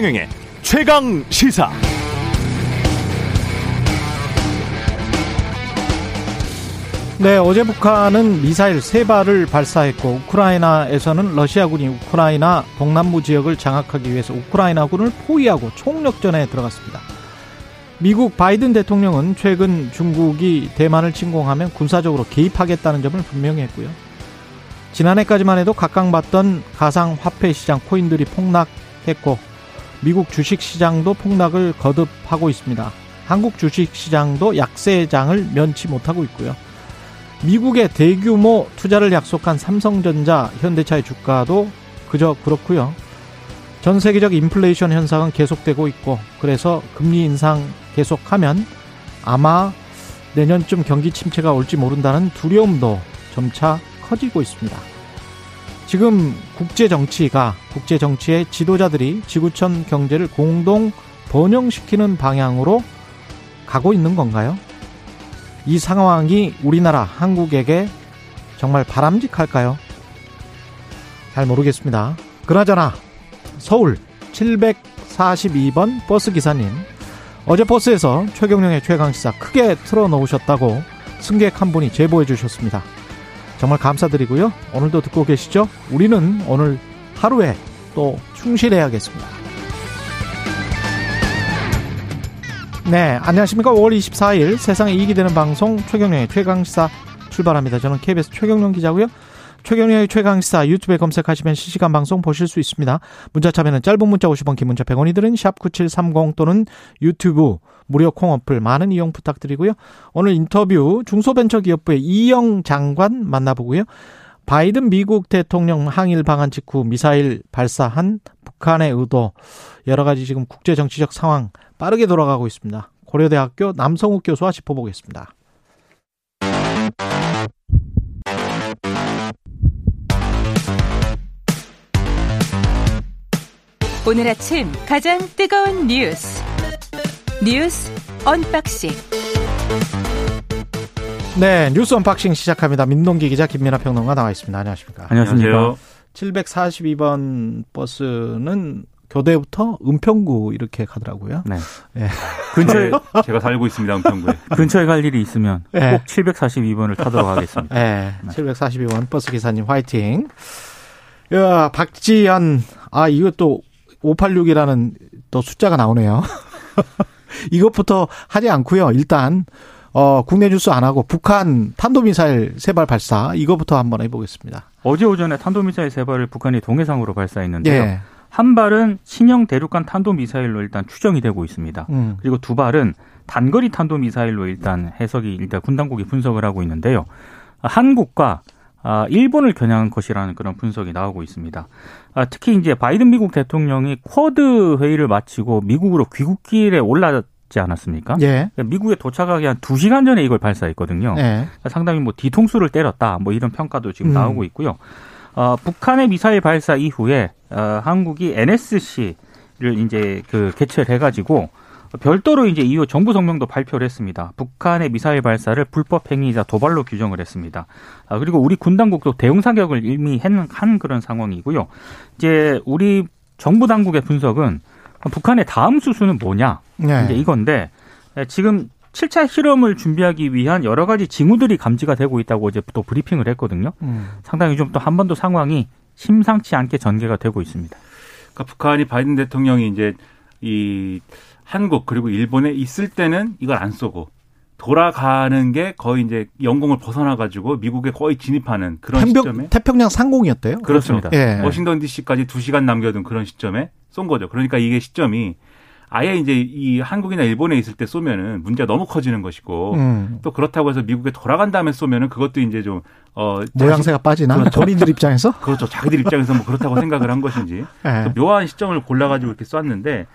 최경영의 최강 시사. 네, 어제 북한은 미사일 세 발을 발사했고 우크라이나에서는 러시아군이 우크라이나 동남부 지역을 장악하기 위해서 우크라이나군을 포위하고 총력전에 들어갔습니다. 미국 바이든 대통령은 최근 중국이 대만을 침공하면 군사적으로 개입하겠다는 점을 분명히 했고요. 지난해까지만 해도 각광받던 가상 화폐 시장 코인들이 폭락했고 미국 주식 시장도 폭락을 거듭하고 있습니다. 한국 주식 시장도 약세장을 면치 못하고 있고요. 미국의 대규모 투자를 약속한 삼성전자, 현대차의 주가도 그저 그렇고요. 전 세계적 인플레이션 현상은 계속되고 있고 그래서 금리 인상 계속하면 아마 내년쯤 경기 침체가 올지 모른다는 두려움도 점차 커지고 있습니다. 지금 국제 정치가 국제 정치의 지도자들이 지구촌 경제를 공동 번영시키는 방향으로 가고 있는 건가요? 이 상황이 우리나라 한국에게 정말 바람직할까요? 잘 모르겠습니다. 그나저나 서울 742번 버스 기사님 어제 버스에서 최경령의 최강시사 크게 틀어놓으셨다고 승객 한 분이 제보해 주셨습니다. 정말 감사드리고요. 오늘도 듣고 계시죠? 우리는 오늘 하루에 또 충실해야겠습니다. 네, 안녕하십니까. 5월 24일 세상에 이익이 되는 방송 최경련의 최강시사 출발합니다. 저는 KBS 최경련 기자고요. 최경련의 최강시사 유튜브에 검색하시면 실시간 방송 보실 수 있습니다. 문자 참여는 짧은 문자 50원, 긴 문자 100원이 들은 샵9730 또는 유튜브 무료 콩 어플 많은 이용 부탁드리고요. 오늘 인터뷰 중소벤처기업부의 이영 장관 만나보고요. 바이든 미국 대통령 항일 방한 직후 미사일 발사한 북한의 의도 여러 가지 지금 국제 정치적 상황 빠르게 돌아가고 있습니다. 고려대학교 남성욱 교수와 짚어보겠습니다. 오늘 아침 가장 뜨거운 뉴스 뉴스 언박싱 네 뉴스 언박싱 시작합니다. 민동기 기자 김민아 평론가 나와 있습니다. 안녕하십니까? 안녕하십니까? 742번 버스는 교대부터 은평구 이렇게 가더라고요. 네. 예. 근처에 제가 살고 있습니다. 은평구에. 근처에 갈 일이 있으면 예. 꼭 742번을 타도록 하겠습니다. 예. 742번 버스 기사님 화이팅. 야, 박지연 아 이것도 586이라는 또 숫자가 나오네요. 이것부터 하지 않고요. 일단 어, 국내 뉴스 안 하고 북한 탄도미사일 세발 발사 이거부터 한번 해보겠습니다. 어제 오전에 탄도미사일 세 발을 북한이 동해상으로 발사했는데요. 예. 한 발은 신형 대륙간 탄도미사일로 일단 추정이 되고 있습니다. 음. 그리고 두 발은 단거리 탄도미사일로 일단 해석이 일단 군 당국이 분석을 하고 있는데요. 한국과 아, 일본을 겨냥한 것이라는 그런 분석이 나오고 있습니다. 아, 특히 이제 바이든 미국 대통령이 쿼드 회의를 마치고 미국으로 귀국길에 올랐지 않았습니까? 예. 미국에 도착하기 한 2시간 전에 이걸 발사했거든요. 예. 상당히 뭐 뒤통수를 때렸다. 뭐 이런 평가도 지금 음. 나오고 있고요. 어, 북한의 미사일 발사 이후에 어, 한국이 NSC를 이제 그 개최를 해가지고 별도로 이제 이후 정부 성명도 발표를 했습니다. 북한의 미사일 발사를 불법 행위자 도발로 규정을 했습니다. 아, 그리고 우리 군 당국도 대응 사격을 이미 한, 한 그런 상황이고요. 이제 우리 정부 당국의 분석은 북한의 다음 수순은 뭐냐? 예. 이제 이건데 지금 7차 실험을 준비하기 위한 여러 가지 징후들이 감지가 되고 있다고 이제 또 브리핑을 했거든요. 음. 상당히 좀 또한번더 상황이 심상치 않게 전개가 되고 있습니다. 그러니까 북한이 바이든 대통령이 이제 이 한국 그리고 일본에 있을 때는 이걸 안 쏘고 돌아가는 게 거의 이제 영공을 벗어나 가지고 미국에 거의 진입하는 그런 태평, 시점에 태평양 상공이었대요. 그렇습니다. 예. 워싱턴 DC까지 2시간 남겨둔 그런 시점에 쏜 거죠. 그러니까 이게 시점이 아예 이제 이 한국이나 일본에 있을 때 쏘면은 문제가 너무 커지는 것이고 음. 또 그렇다고 해서 미국에 돌아간 다음에 쏘면은 그것도 이제 좀 어 모양새가 빠지나? 그렇죠. 본인들 입장에서? 그렇죠. 자기들 입장에서 뭐 그렇다고 생각을 한 것인지 예. 그래서 묘한 시점을 골라가지고 이렇게 쐈는데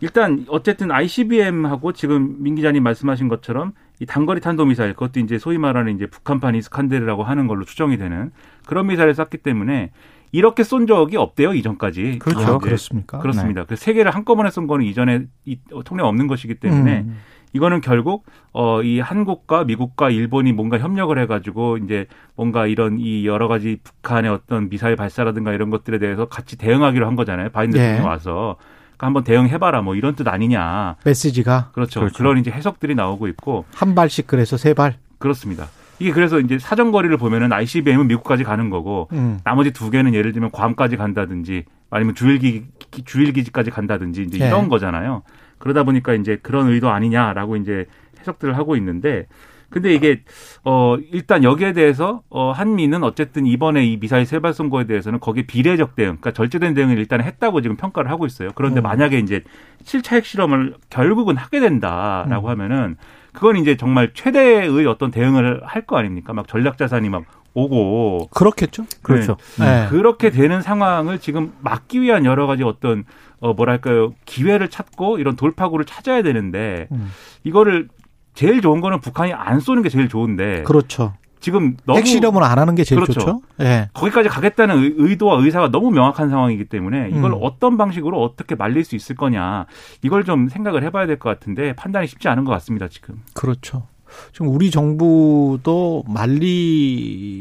일단 어쨌든 ICBM하고 지금 민 기자님 말씀하신 것처럼 이 단거리 탄도미사일 그것도 이제 소위 말하는 이제 북한판 이스칸데르라고 하는 걸로 추정이 되는 그런 미사일을 쐈기 때문에 이렇게 쏜 적이 없대요 이전까지. 그렇죠. 아, 아, 그렇습니까? 그렇습니다. 그래서 세 개를 한꺼번에 쏜 거는 이전에 이 통례 없는 것이기 때문에 음. 이거는 결국 어 이 한국과 미국과 일본이 뭔가 협력을 해가지고 이제 뭔가 이런 이 여러 가지 북한의 어떤 미사일 발사라든가 이런 것들에 대해서 같이 대응하기로 한 거잖아요. 바이든 예. 대통령 와서 한번 대응해봐라 뭐 이런 뜻 아니냐. 메시지가 그렇죠. 그렇죠. 그런 이제 해석들이 나오고 있고 한 발씩 그래서 세 발. 그렇습니다. 이게 그래서 이제 사정거리를 보면은 ICBM은 미국까지 가는 거고 음. 나머지 두 개는 예를 들면 괌까지 간다든지 아니면 주일기 주일기지까지 간다든지 이제 예. 이런 거잖아요. 그러다 보니까 이제 그런 의도 아니냐라고 이제 해석들을 하고 있는데 근데 이게 어 일단 여기에 대해서 어 한미는 어쨌든 이번에 이 미사일 세발 선거에 대해서는 거기에 비례적 대응, 그러니까 절제된 대응을 일단 했다고 지금 평가를 하고 있어요. 그런데 음. 만약에 이제 7차 핵실험을 결국은 하게 된다라고 음. 하면은 그건 이제 정말 최대의 어떤 대응을 할 거 아닙니까? 막 전략 자산이 막 오고 그렇겠죠. 그렇죠. 네. 그렇게 되는 상황을 지금 막기 위한 여러 가지 어떤 어 뭐랄까요 기회를 찾고 이런 돌파구를 찾아야 되는데 음. 이거를 제일 좋은 거는 북한이 안 쏘는 게 제일 좋은데 그렇죠. 지금 너무 핵실험을 안 하는 게 제일 그렇죠. 좋죠. 예. 거기까지 가겠다는 의- 의도와 의사가 너무 명확한 상황이기 때문에 이걸 음. 어떤 방식으로 어떻게 말릴 수 있을 거냐 이걸 좀 생각을 해봐야 될 것 같은데 판단이 쉽지 않은 것 같습니다 지금. 그렇죠. 지금 우리 정부도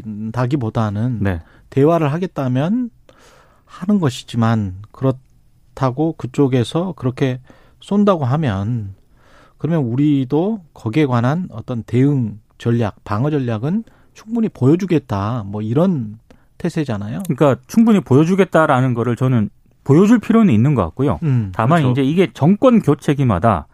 말린다기보다는 네. 대화를 하겠다면 하는 것이지만 그렇다고 그쪽에서 그렇게 쏜다고 하면 그러면 우리도 거기에 관한 어떤 대응 전략, 방어 전략은 충분히 보여주겠다. 뭐 이런 태세잖아요. 그러니까 충분히 보여주겠다라는 거를 저는 보여줄 필요는 있는 것 같고요. 음. 다만 그렇죠. 이제 이게 정권 교체기마다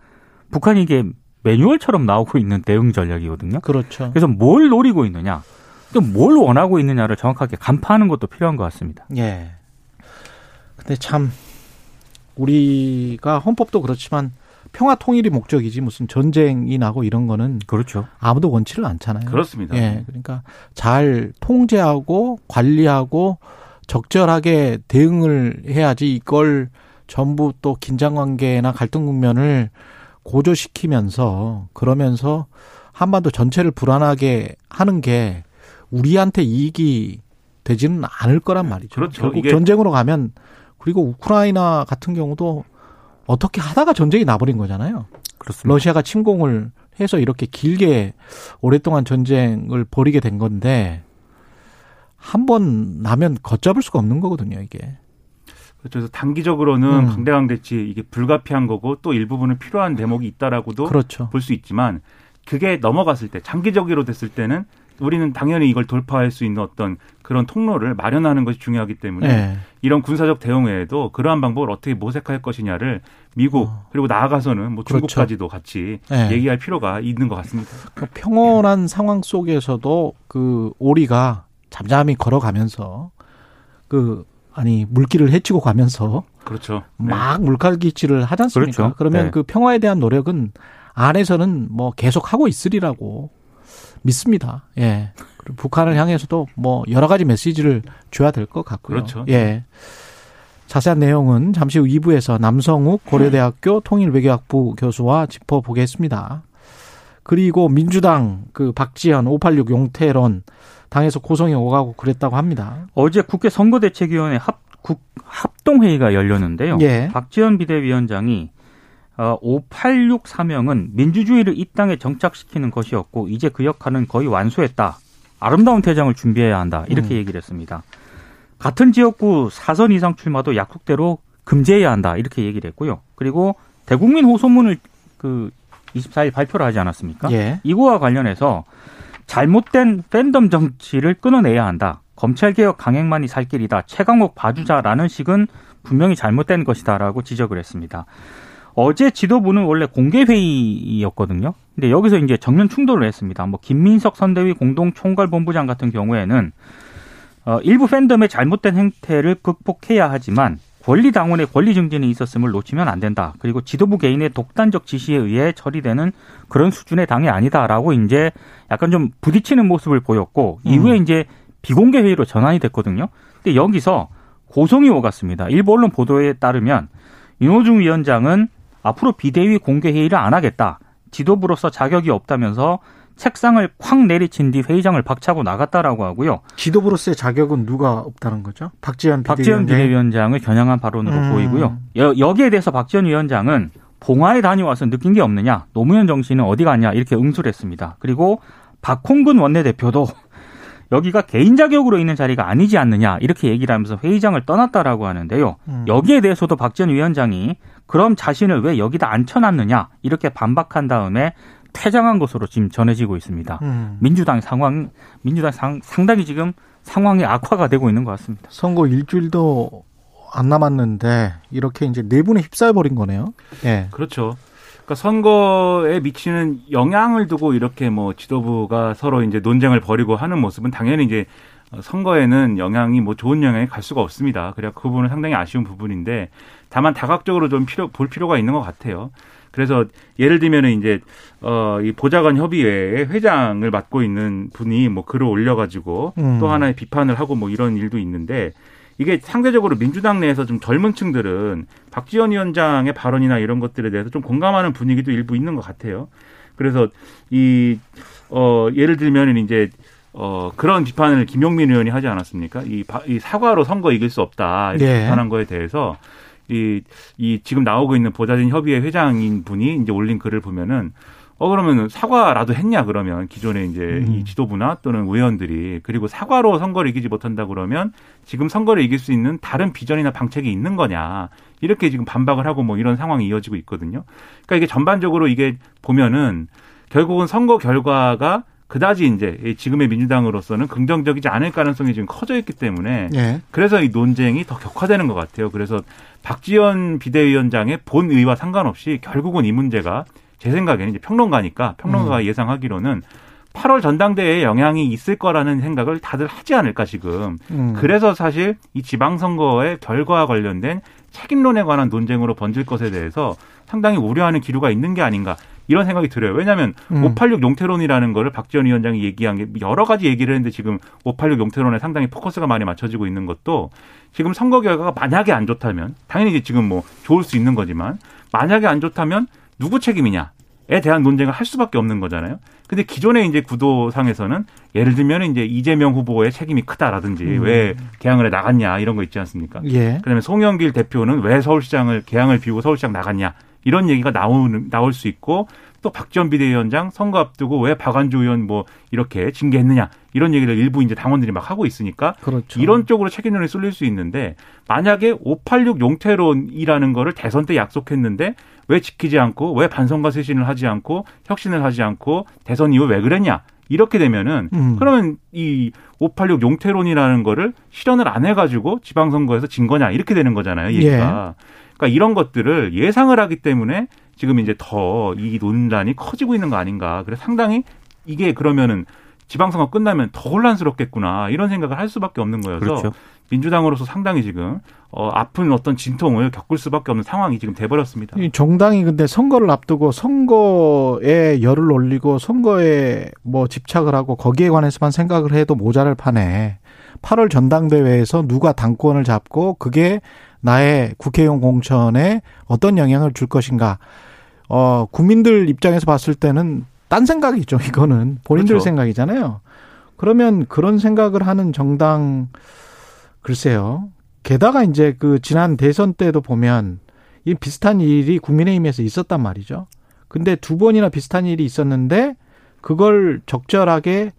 북한이 이게 매뉴얼처럼 나오고 있는 대응 전략이거든요. 그렇죠. 그래서 뭘 노리고 있느냐, 또 뭘 원하고 있느냐를 정확하게 간파하는 것도 필요한 것 같습니다. 예. 근데 참 우리가 헌법도 그렇지만 평화 통일이 목적이지 무슨 전쟁이 나고 이런 거는 그렇죠. 아무도 원치를 않잖아요. 그렇습니다. 예. 그러니까 잘 통제하고 관리하고 적절하게 대응을 해야지 이걸 전부 또 긴장 관계나 갈등 국면을 고조시키면서 그러면서 한반도 전체를 불안하게 하는 게 우리한테 이익이 되지는 않을 거란 말이죠. 그렇죠. 결국 전쟁으로 가면 그리고 우크라이나 같은 경우도 어떻게 하다가 전쟁이 나버린 거잖아요. 그렇습니다. 러시아가 침공을 해서 이렇게 길게 오랫동안 전쟁을 벌이게 된 건데 한 번 나면 걷잡을 수가 없는 거거든요, 이게. 그래서 단기적으로는 음. 강대강 대치 이게 불가피한 거고 또 일부분은 필요한 대목이 있다라고도 그렇죠. 볼수 있지만 그게 넘어갔을 때 장기적으로 됐을 때는 우리는 당연히 이걸 돌파할 수 있는 어떤 그런 통로를 마련하는 것이 중요하기 때문에 네. 이런 군사적 대응 외에도 그러한 방법을 어떻게 모색할 것이냐를 미국 어. 그리고 나아가서는 뭐 그렇죠. 중국까지도 같이 네. 얘기할 필요가 있는 것 같습니다. 그 평온한 상황 속에서도 그 오리가 잠잠히 걸어가면서 그 아니 물길을 헤치고 가면서 그렇죠. 네. 막 물갈기질을 하지 않습니까? 그렇죠. 그러면 네. 그 평화에 대한 노력은 안에서는 뭐 계속 하고 있으리라고 믿습니다. 예. 그리고 북한을 향해서도 뭐 여러 가지 메시지를 줘야 될 것 같고요. 그렇죠. 예. 자세한 내용은 잠시 후 2부에서 남성욱 고려대학교 통일외교학부 교수와 짚어보겠습니다. 그리고 민주당 그 박지현 586 용태론 당에서 고성이 오가고 그랬다고 합니다. 어제 국회 선거대책위원회 합, 국, 합동회의가 열렸는데요. 예. 박지원 비대위원장이 어, 586 사명은 민주주의를 이 땅에 정착시키는 것이었고 이제 그 역할은 거의 완수했다. 아름다운 퇴장을 준비해야 한다. 이렇게 음. 얘기를 했습니다. 같은 지역구 사선 이상 출마도 약속대로 금지해야 한다. 이렇게 얘기를 했고요. 그리고 대국민 호소문을 그 24일 발표를 하지 않았습니까? 예. 이거와 관련해서 잘못된 팬덤 정치를 끊어내야 한다. 검찰개혁 강행만이 살 길이다. 최강욱 봐주자라는 식은 분명히 잘못된 것이다라고 지적을 했습니다. 어제 지도부는 원래 공개 회의였거든요. 근데 여기서 이제 정면 충돌을 했습니다. 뭐 김민석 선대위 공동 총괄본부장 같은 경우에는 어, 일부 팬덤의 잘못된 행태를 극복해야 하지만 권리 당원의 권리 증진이 있었음을 놓치면 안 된다. 그리고 지도부 개인의 독단적 지시에 의해 처리되는 그런 수준의 당이 아니다라고 이제 약간 좀 부딪히는 모습을 보였고 음. 이후에 이제 비공개 회의로 전환이 됐거든요. 근데 여기서 고성이 오갔습니다. 일부 언론 보도에 따르면 윤호중 위원장은 앞으로 비대위 공개 회의를 안 하겠다. 지도부로서 자격이 없다면서 책상을 콱 내리친 뒤 회의장을 박차고 나갔다라고 하고요. 지도부로서의 자격은 누가 없다는 거죠? 박지원 박지원 비대위원장이? 비대위원장을 겨냥한 발언으로 음. 보이고요. 여, 여기에 대해서 박지원 위원장은 봉화에 다녀와서 느낀 게 없느냐, 노무현 정신은 어디 갔냐 이렇게 응수를 했습니다. 그리고 박홍근 원내대표도 여기가 개인 자격으로 있는 자리가 아니지 않느냐 이렇게 얘기를 하면서 회의장을 떠났다라고 하는데요. 음. 여기에 대해서도 박 전 위원장이 그럼 자신을 왜 여기다 앉혀놨느냐 이렇게 반박한 다음에 퇴장한 것으로 지금 전해지고 있습니다. 음. 민주당 상황, 민주당 상, 상당히 지금 상황이 악화가 되고 있는 것 같습니다. 선거 일주일도 안 남았는데 이렇게 이제 내분에 휩싸여 버린 거네요. 예. 그렇죠. 그러니까 선거에 미치는 영향을 두고 이렇게 뭐 지도부가 서로 이제 논쟁을 벌이고 하는 모습은 당연히 이제 선거에는 영향이 뭐 좋은 영향이 갈 수가 없습니다. 그래야 그 부분은 상당히 아쉬운 부분인데 다만 다각적으로 좀 필요 볼 필요가 있는 것 같아요. 그래서 예를 들면은 이제 어이 보좌관 협의회의 회장을 맡고 있는 분이 뭐 글을 올려가지고 음. 또 하나의 비판을 하고 뭐 이런 일도 있는데 이게 상대적으로 민주당 내에서 좀 젊은 층들은 박지원 위원장의 발언이나 이런 것들에 대해서 좀 공감하는 분위기도 일부 있는 것 같아요. 그래서 이, 어, 예를 들면은 이제 어, 그런 비판을 김용민 의원이 하지 않았습니까? 이, 바- 이 사과로 선거 이길 수 없다. 이렇게 네. 비판한 거에 대해서 이, 이 지금 나오고 있는 보좌진 협의회 회장인 분이 이제 올린 글을 보면은 어 그러면 사과라도 했냐 그러면 기존에 이제 음. 이 지도부나 또는 의원들이 그리고 사과로 선거를 이기지 못한다 그러면 지금 선거를 이길 수 있는 다른 비전이나 방책이 있는 거냐 이렇게 지금 반박을 하고 뭐 이런 상황이 이어지고 있거든요. 그러니까 이게 전반적으로 이게 보면은 결국은 선거 결과가 그다지 이제 이 지금의 민주당으로서는 긍정적이지 않을 가능성이 지금 커져 있기 때문에 예. 그래서 이 논쟁이 더 격화되는 것 같아요. 그래서 박지원 비대위원장의 본 의와 상관없이 결국은 이 문제가 제 생각에는 이제 평론가니까 평론가가 예상하기로는 8월 전당대회에 영향이 있을 거라는 생각을 다들 하지 않을까 지금. 음. 그래서 사실 이 지방선거의 결과와 관련된 책임론에 관한 논쟁으로 번질 것에 대해서 상당히 우려하는 기류가 있는 게 아닌가 이런 생각이 들어요. 왜냐하면 음. 586 용태론이라는 거를 박지원 위원장이 얘기한 게 여러 가지 얘기를 했는데 지금 586 용태론에 상당히 포커스가 많이 맞춰지고 있는 것도 지금 선거 결과가 만약에 안 좋다면 당연히 지금 뭐 좋을 수 있는 거지만 만약에 안 좋다면 누구 책임이냐에 대한 논쟁을 할 수밖에 없는 거잖아요. 근데 기존의 이제 구도상에서는 예를 들면 이제 이재명 후보의 책임이 크다라든지 음. 왜 개항을 해 나갔냐 이런 거 있지 않습니까? 예. 그다음에 송영길 대표는 왜 서울시장을 개항을 비우고 서울시장 나갔냐 이런 얘기가 나오는 나올 수 있고 또 박지원 비대위원장 선거 앞두고 왜 박완주 의원 뭐 이렇게 징계했느냐 이런 얘기를 일부 이제 당원들이 막 하고 있으니까 그렇죠. 이런 쪽으로 책임론이 쏠릴 수 있는데 만약에 586 용태론이라는 거를 대선 때 약속했는데 왜 지키지 않고 왜 반성과 쇄신을 하지 않고 혁신을 하지 않고 대선 이후 왜 그랬냐 이렇게 되면은 음. 그러면 이 586 용태론이라는 거를 실현을 안 해가지고 지방선거에서 진 거냐 이렇게 되는 거잖아요 얘기가 그러니까 이런 것들을 예상을 하기 때문에 지금 이제 더 이 논란이 커지고 있는 거 아닌가 그래서 상당히 이게 그러면은 지방선거 끝나면 더 혼란스럽겠구나 이런 생각을 할 수밖에 없는 거여서 그렇죠. 민주당으로서 상당히 지금 어, 아픈 어떤 진통을 겪을 수밖에 없는 상황이 지금 돼버렸습니다. 이 정당이 근데 선거를 앞두고 선거에 열을 올리고 선거에 뭐 집착을 하고 거기에 관해서만 생각을 해도 모자랄 판에 8월 전당대회에서 누가 당권을 잡고 그게 나의 국회의원 공천에 어떤 영향을 줄 것인가. 어, 국민들 입장에서 봤을 때는 딴 생각이죠. 이거는 본인들 그렇죠. 생각이잖아요. 그러면 그런 생각을 하는 정당 글쎄요. 게다가 이제 그 지난 대선 때도 보면 이 비슷한 일이 국민의힘에서 있었단 말이죠. 근데 두 번이나 비슷한 일이 있었는데 그걸 적절하게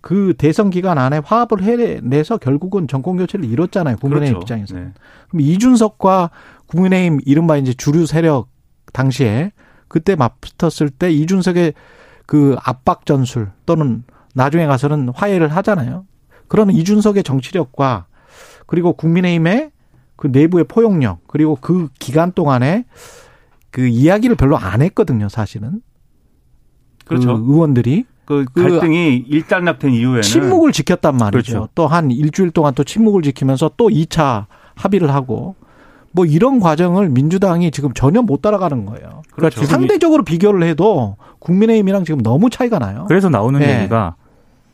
그 대선 기간 안에 화합을 해내서 결국은 정권 교체를 이뤘잖아요. 국민의힘 그렇죠. 입장에서. 네. 그럼 이준석과 국민의힘 이른바 이제 주류 세력 당시에 그때 맞붙었을 때 이준석의 그 압박 전술 또는 나중에 가서는 화해를 하잖아요. 그러는 이준석의 정치력과 그리고 국민의힘의 그 내부의 포용력 그리고 그 기간 동안에 그 이야기를 별로 안 했거든요, 사실은. 그렇죠. 그 의원들이 그그 갈등이 일단락된 이후에는 침묵을 지켰단 말이죠. 그렇죠. 또한 일주일 동안 또 침묵을 지키면서 또 2차 합의를 하고 뭐 이런 과정을 민주당이 지금 전혀 못 따라가는 거예요. 그렇죠. 상대적으로 비교를 해도 국민의힘이랑 지금 너무 차이가 나요. 그래서 나오는 네. 얘기가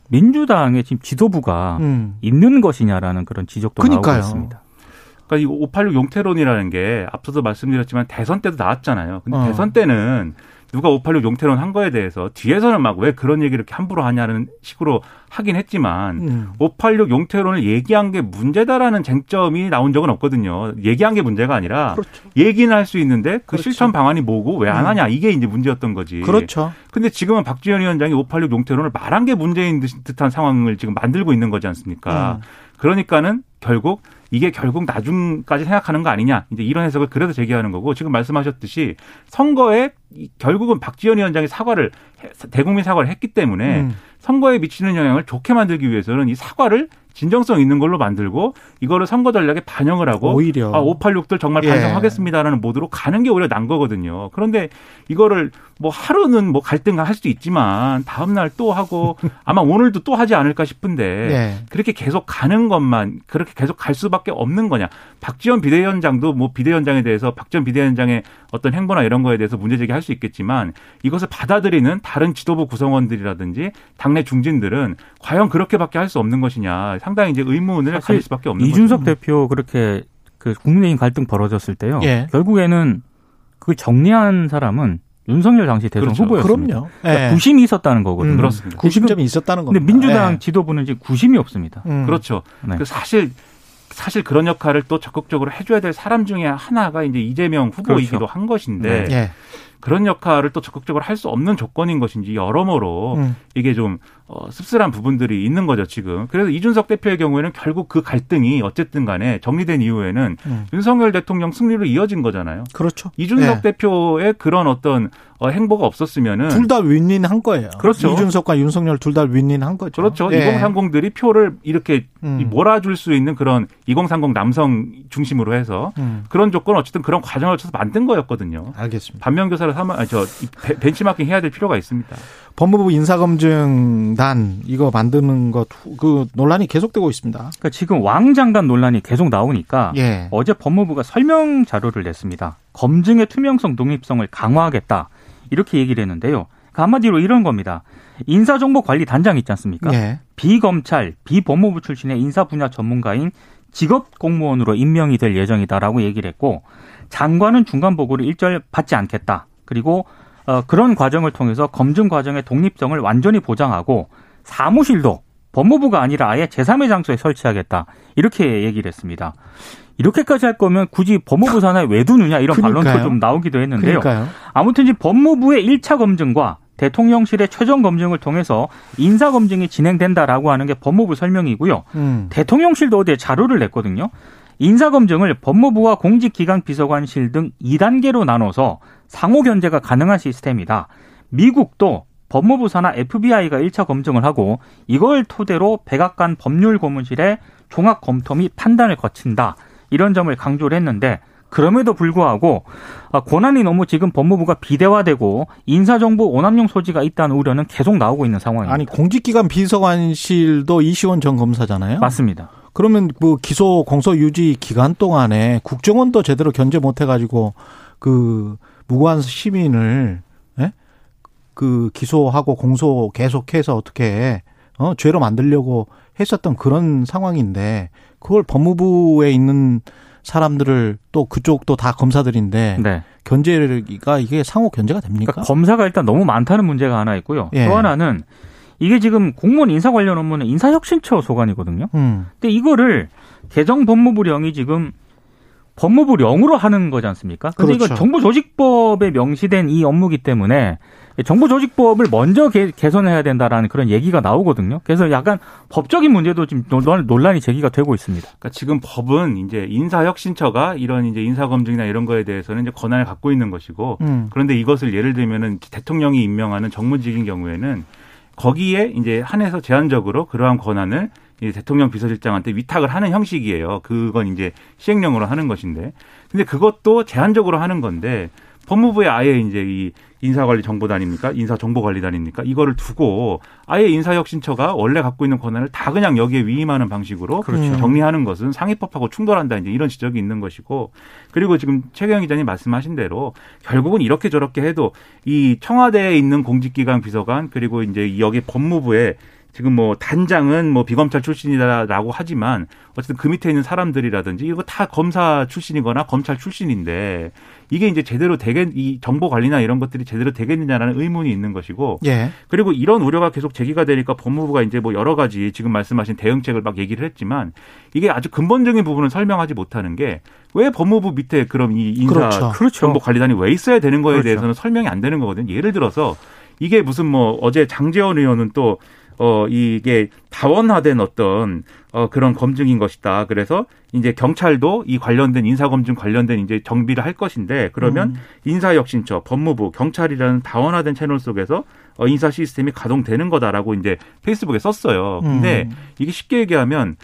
민주당의 지금 지도부가 음. 있는 것이냐라는 그런 지적도 그러니까요. 나오고 있습니다. 그러니까 이 586 용태론이라는 게 앞서도 말씀드렸지만 대선 때도 나왔잖아요. 근데 어. 대선 때는 누가 586 용태론 한 거에 대해서 뒤에서는 막 왜 그런 얘기를 이렇게 함부로 하냐는 식으로 하긴 했지만 음. 586 용태론을 얘기한 게 문제다라는 쟁점이 나온 적은 없거든요. 얘기한 게 문제가 아니라 그렇죠. 얘기는 할 수 있는데 그 그렇죠. 실천 방안이 뭐고 왜안 음. 하냐 이게 이제 문제였던 거지. 그렇죠. 근데 지금은 박지원 위원장이 586 용태론을 말한 게 문제인 듯- 듯한 상황을 지금 만들고 있는 거지 않습니까? 음. 그러니까는 결국 이게 결국 나중까지 생각하는 거 아니냐. 이제 이런 해석을 그래서 제기하는 거고 지금 말씀하셨듯이 선거에 이- 결국은 박지원 위원장이 사과를 해- 대국민 사과를 했기 때문에 음. 선거에 미치는 영향을 좋게 만들기 위해서는 이 사과를 진정성 있는 걸로 만들고 이거를 선거 전략에 반영을 하고 오히려. 아, 586들 정말 예. 반성하겠습니다라는 모드로 가는 게 오히려 난 거거든요. 그런데 이거를 뭐 하루는 뭐 갈등 할 수도 있지만 다음 날 또 하고 아마 오늘도 또 하지 않을까 싶은데 예. 그렇게 계속 가는 것만 그렇게 계속 갈 수밖에 없는 거냐. 박지원 비대위원장도 뭐 비대위원장에 대해서 박지원 비대위원장의 어떤 행보나 이런 거에 대해서 문제 제기할 수 있겠지만 이것을 받아들이는 다른 지도부 구성원들이라든지 당내 중진들은 과연 그렇게밖에 할 수 없는 것이냐. 상당히 이제 의문을 가질 수밖에 없는 이준석 거죠. 대표 그렇게 그 국민의힘 갈등 벌어졌을 때요. 예. 결국에는 그 정리한 사람은 윤석열 당시 대선 그렇죠. 후보였습니다. 그럼요. 그러니까 예. 구심이 있었다는 거거든요. 음, 그렇습니다. 구심점이 있었다는 근데 겁니다. 민주당 예. 지도부는 지금 구심이 없습니다. 음. 그렇죠. 네. 그 사실 사실 그런 역할을 또 적극적으로 해줘야 될 사람 중에 하나가 이제 이재명 후보이기도 그렇죠. 한 것인데 예. 그런 역할을 또 적극적으로 할 수 없는 조건인 것인지 여러모로 음. 이게 좀 어, 씁쓸한 부분들이 있는 거죠 지금. 그래서 이준석 대표의 경우에는 결국 그 갈등이 어쨌든 간에 정리된 이후에는 음. 윤석열 대통령 승리로 이어진 거잖아요. 그렇죠. 이준석 예. 대표의 그런 어떤 어, 행보가 없었으면은 둘 다 윈윈 한 거예요. 그렇죠. 이준석과 윤석열 둘 다 윈윈 한 거죠. 그렇죠. 예. 2030들이 표를 이렇게 음. 몰아줄 수 있는 그런 2030 남성 중심으로 해서 음. 그런 조건 어쨌든 그런 과정을 거쳐서 만든 거였거든요. 알겠습니다. 반면교사 를 삼아 아니, 저 벤- 벤치마킹 해야 될 필요가 있습니다. 법무부 인사검증단 이거 만드는 것 그 논란이 계속되고 있습니다. 그러니까 지금 왕장단 논란이 계속 나오니까 예. 어제 법무부가 설명 자료를 냈습니다. 검증의 투명성, 독립성을 강화하겠다. 이렇게 얘기를 했는데요. 그 한마디로 이런 겁니다. 인사정보관리단장 있지 않습니까? 예. 비검찰, 비법무부 출신의 인사 분야 전문가인 직업 공무원으로 임명이 될 예정이다라고 얘기를 했고 장관은 중간 보고를 일절 받지 않겠다. 그리고 어, 그런 과정을 통해서 검증 과정의 독립성을 완전히 보장하고 사무실도 법무부가 아니라 아예 제3의 장소에 설치하겠다. 이렇게 얘기를 했습니다. 이렇게까지 할 거면 굳이 법무부 산하에 왜 두느냐 이런 그러니까요. 반론도 좀 나오기도 했는데요. 그러니까요. 아무튼 법무부의 1차 검증과 대통령실의 최종 검증을 통해서 인사 검증이 진행된다라고 하는 게 법무부 설명이고요. 음. 대통령실도 어제 자료를 냈거든요. 인사 검증을 법무부와 공직기강 비서관실 등 2단계로 나눠서 상호 견제가 가능한 시스템이다. 미국도 법무부 산하 FBI가 1차 검증을 하고 이걸 토대로 백악관 법률 고문실에 종합 검토 및 판단을 거친다. 이런 점을 강조를 했는데 그럼에도 불구하고 아, 권한이 너무 지금 법무부가 비대화되고 인사정보 오남용 소지가 있다는 우려는 계속 나오고 있는 상황입니다. 아니 공직기관 비서관실도 이시원 전 검사잖아요. 맞습니다. 그러면 뭐 기소 공소 유지 기간 동안에 국정원도 제대로 견제 못 해가지고 그 무고한 시민을 예? 그 기소하고 공소 계속해서 어떻게 어 죄로 만들려고 했었던 그런 상황인데 그걸 법무부에 있는 사람들을 또 그쪽도 다 검사들인데 네. 견제가 이게 상호 견제가 됩니까? 그러니까 검사가 일단 너무 많다는 문제가 하나 있고요. 예. 또 하나는 이게 지금 공무원 인사 관련 업무는 인사혁신처 소관이거든요. 음. 근데 이거를 개정 법무부령이 지금 법무부령으로 하는 거지 않습니까? 근데 그렇죠. 이거 정부조직법에 명시된 이 업무기 때문에 정부조직법을 먼저 개, 개선해야 된다라는 그런 얘기가 나오거든요. 그래서 약간 법적인 문제도 지금 논- 논란이 제기가 되고 있습니다. 그러니까 지금 법은 이제 인사혁신처가 이런 이제 인사검증이나 이런 거에 대해서는 이제 권한을 갖고 있는 것이고 음. 그런데 이것을 예를 들면은 대통령이 임명하는 정무직인 경우에는 거기에 이제 한해서 제한적으로 그러한 권한을 이 대통령 비서실장한테 위탁을 하는 형식이에요. 그건 이제 시행령으로 하는 것인데. 근데 그것도 제한적으로 하는 건데 법무부에 아예 이제 이 인사관리 정보단입니까? 인사정보관리단입니까? 이거를 두고 아예 인사혁신처가 원래 갖고 있는 권한을 다 그냥 여기에 위임하는 방식으로 그렇죠. 정리하는 것은 상위법하고 충돌한다 이제 이런 지적이 있는 것이고 그리고 지금 최경 기자님 말씀하신 대로 결국은 이렇게 저렇게 해도 이 청와대에 있는 공직기관 비서관 그리고 이제 여기 법무부에 지금 뭐 단장은 뭐 비검찰 출신이다라고 하지만 어쨌든 그 밑에 있는 사람들이라든지 이거 다 검사 출신이거나 검찰 출신인데 이게 이제 제대로 되겠 이 정보 관리나 이런 것들이 제대로 되겠느냐라는 의문이 있는 것이고 예. 그리고 이런 우려가 계속 제기가 되니까 법무부가 이제 뭐 여러 가지 지금 말씀하신 대응책을 막 얘기를 했지만 이게 아주 근본적인 부분은 설명하지 못하는 게 왜 법무부 밑에 그럼 이 인사 그렇죠. 그렇죠. 정보 관리단이 왜 있어야 되는 거에 그렇죠. 대해서는 설명이 안 되는 거거든요. 예를 들어서 이게 무슨 뭐 어제 장재원 의원은 또 어, 이게 다원화된 어떤 어, 그런 검증인 것이다. 그래서 이제 경찰도 이 관련된 인사검증 관련된 이제 정비를 할 것인데 그러면 음. 인사혁신처, 법무부, 경찰이라는 다원화된 채널 속에서 어, 인사 시스템이 가동되는 거다라고 이제 페이스북에 썼어요. 근데 음. 이게 쉽게 얘기하면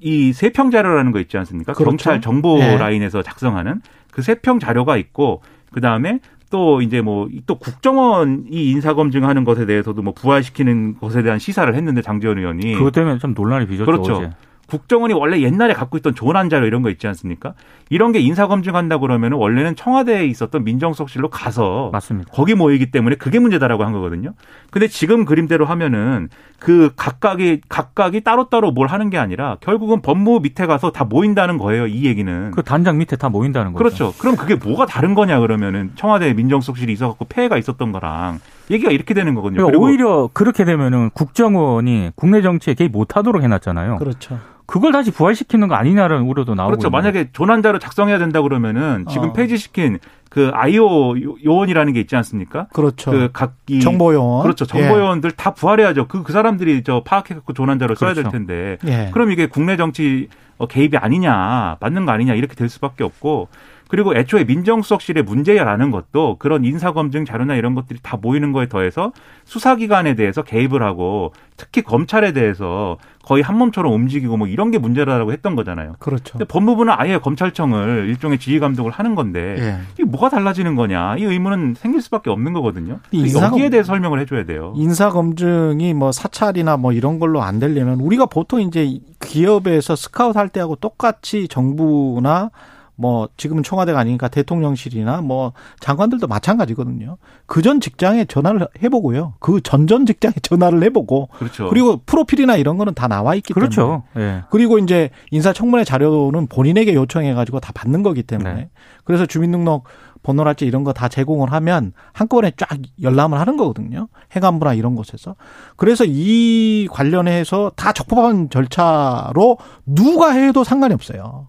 이 세평 자료라는 거 있지 않습니까? 그렇죠. 경찰 정보 예. 라인에서 작성하는 그 세평 자료가 있고 그 다음에 또 이제 뭐 또 국정원이 인사 검증하는 것에 대해서도 뭐 부활시키는 것에 대한 시사를 했는데 장재원 의원이 그것 때문에 좀 논란이 빚었죠. 그렇죠. 어제. 국정원이 원래 옛날에 갖고 있던 조난 자료 이런 거 있지 않습니까? 이런 게 인사 검증한다 그러면은 원래는 청와대에 있었던 민정수석실로 가서 맞습니다. 거기 모이기 때문에 그게 문제다라고 한 거거든요. 근데 지금 그림대로 하면은 그 각각이 각각이 따로따로 뭘 하는 게 아니라 결국은 법무부 밑에 가서 다 모인다는 거예요. 이 얘기는. 그 단장 밑에 다 모인다는 거죠. 그렇죠. 그럼 그게 뭐가 다른 거냐 그러면은 청와대 민정수석실이 있어갖고 폐해가 있었던 거랑 얘기가 이렇게 되는 거거든요. 그러니까 그리고 오히려 그렇게 되면은 국정원이 국내 정치에 개입 못하도록 해놨잖아요. 그렇죠. 그걸 다시 부활시키는 거 아니냐라는 우려도 나오고 그렇죠. 있는 만약에 조난자료 작성해야 된다 그러면은 지금 어. 폐지시킨 그 아이오 요- 요원이라는 게 있지 않습니까? 그렇죠. 그 각기 정보 요원. 그렇죠. 정보 요원들 다 부활해야죠. 그, 그 사람들이 저 파악해 갖고 조난자료 써야 될 그렇죠. 텐데. 예. 예. 그럼 이게 국내 정치 어, 개입이 아니냐, 맞는 거 아니냐, 이렇게 될 수밖에 없고. 그리고 애초에 민정수석실의 문제라는 것도 그런 인사검증 자료나 이런 것들이 다 모이는 거에 더해서 수사기관에 대해서 개입을 하고 특히 검찰에 대해서 거의 한 몸처럼 움직이고 뭐 이런 게 문제라고 했던 거잖아요. 그렇죠. 근데 법무부는 아예 검찰청을 일종의 지휘 감독을 하는 건데 예. 이게 뭐가 달라지는 거냐 이 의문은 생길 수밖에 없는 거거든요. 이 인사검- 여기에 대해 서 설명을 해줘야 돼요. 인사 검증이 뭐 사찰이나 뭐 이런 걸로 안 되려면 우리가 보통 이제 기업에서 스카우트 할 때하고 똑같이 정부나 뭐 지금은 청와대가 아니니까 대통령실이나 뭐 장관들도 마찬가지거든요. 그 전 직장에 전화를 해보고요. 그 전전 직장에 전화를 해보고 그렇죠. 그리고 프로필이나 이런 거는 다 나와 있기 때문에 그렇죠. 예. 그리고 이제 인사청문회 자료는 본인에게 요청해가지고 다 받는 거기 때문에 네. 그래서 주민등록 번호랄지 이런 거 다 제공을 하면 한꺼번에 쫙 열람을 하는 거거든요. 해관부나 이런 곳에서. 그래서 이 관련해서 다 적법한 절차로 누가 해도 상관이 없어요.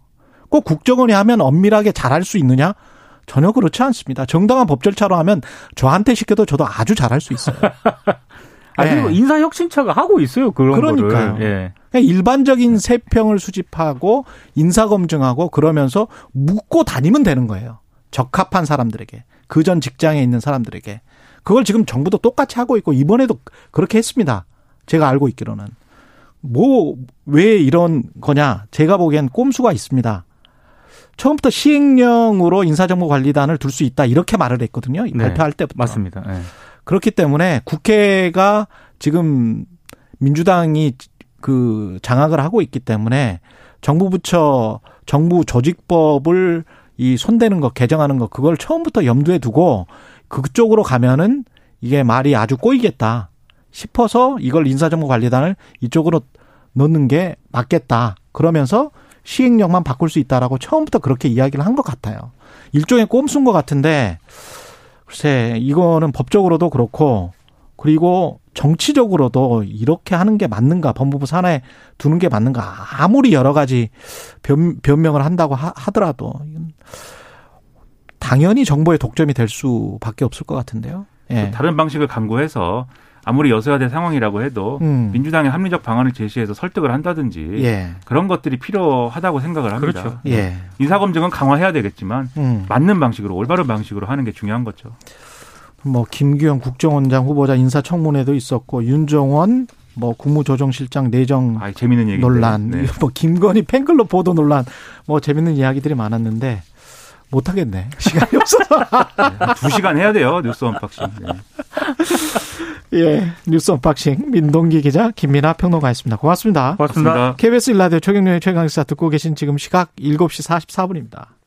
꼭 국정원이 하면 엄밀하게 잘할 수 있느냐? 전혀 그렇지 않습니다. 정당한 법 절차로 하면 저한테 시켜도 저도 아주 잘할 수 있어요. 아, 그리고 네. 인사혁신처가 하고 있어요. 그런 그러니까요. 예. 일반적인 세평을 수집하고 인사 검증하고 그러면서 묻고 다니면 되는 거예요. 적합한 사람들에게 그 전 직장에 있는 사람들에게 그걸 지금 정부도 똑같이 하고 있고 이번에도 그렇게 했습니다. 제가 알고 있기로는 뭐 왜 이런 거냐? 제가 보기엔 꼼수가 있습니다. 처음부터 시행령으로 인사정보관리단을 둘 수 있다 이렇게 말을 했거든요. 네. 발표할 때부터. 맞습니다. 예. 그렇기 때문에 국회가 지금 민주당이 그 장악을 하고 있기 때문에 정부 부처 정부 조직법을 이 손대는 거 개정하는 거 그걸 처음부터 염두에 두고 그쪽으로 가면은 이게 말이 아주 꼬이겠다 싶어서 이걸 인사정보관리단을 이쪽으로 넣는 게 맞겠다. 그러면서 시행령만 바꿀 수 있다라고 처음부터 그렇게 이야기를 한 것 같아요. 일종의 꼼수인 것 같은데 글쎄 이거는 법적으로도 그렇고 그리고 정치적으로도 이렇게 하는 게 맞는가 법무부 산하에 두는 게 맞는가 아무리 여러 가지 변, 변명을 한다고 하, 하더라도 당연히 정보의 독점이 될 수밖에 없을 것 같은데요. 예. 다른 방식을 강구해서 아무리 여서야될 상황이라고 해도 음. 민주당의 합리적 방안을 제시해서 설득을 한다든지 예. 그런 것들이 필요하다고 생각을 합니다. 그렇죠. 예. 인사검증은 강화해야 되겠지만 음. 맞는 방식으로 올바른 방식으로 하는 게 중요한 거죠. 뭐 김규현 국정원장 후보자 인사청문회도 있었고 윤정원 뭐 국무조정실장 내정 아, 재밌는 얘기. 논란, 네. 뭐 김건희 팬클럽 보도 논란, 뭐 재밌는 이야기들이 많았는데 못 하겠네. 시간이 없어서. 두 시간 해야 돼요 뉴스 언박싱. 네. 예, 뉴스 언박싱 민동기 기자 김민아 평론가였습니다. 고맙습니다. 고맙습니다. 고맙습니다. KBS 일라디오 최경영의 최강시사 듣고 계신 지금 시각 7시 44분입니다.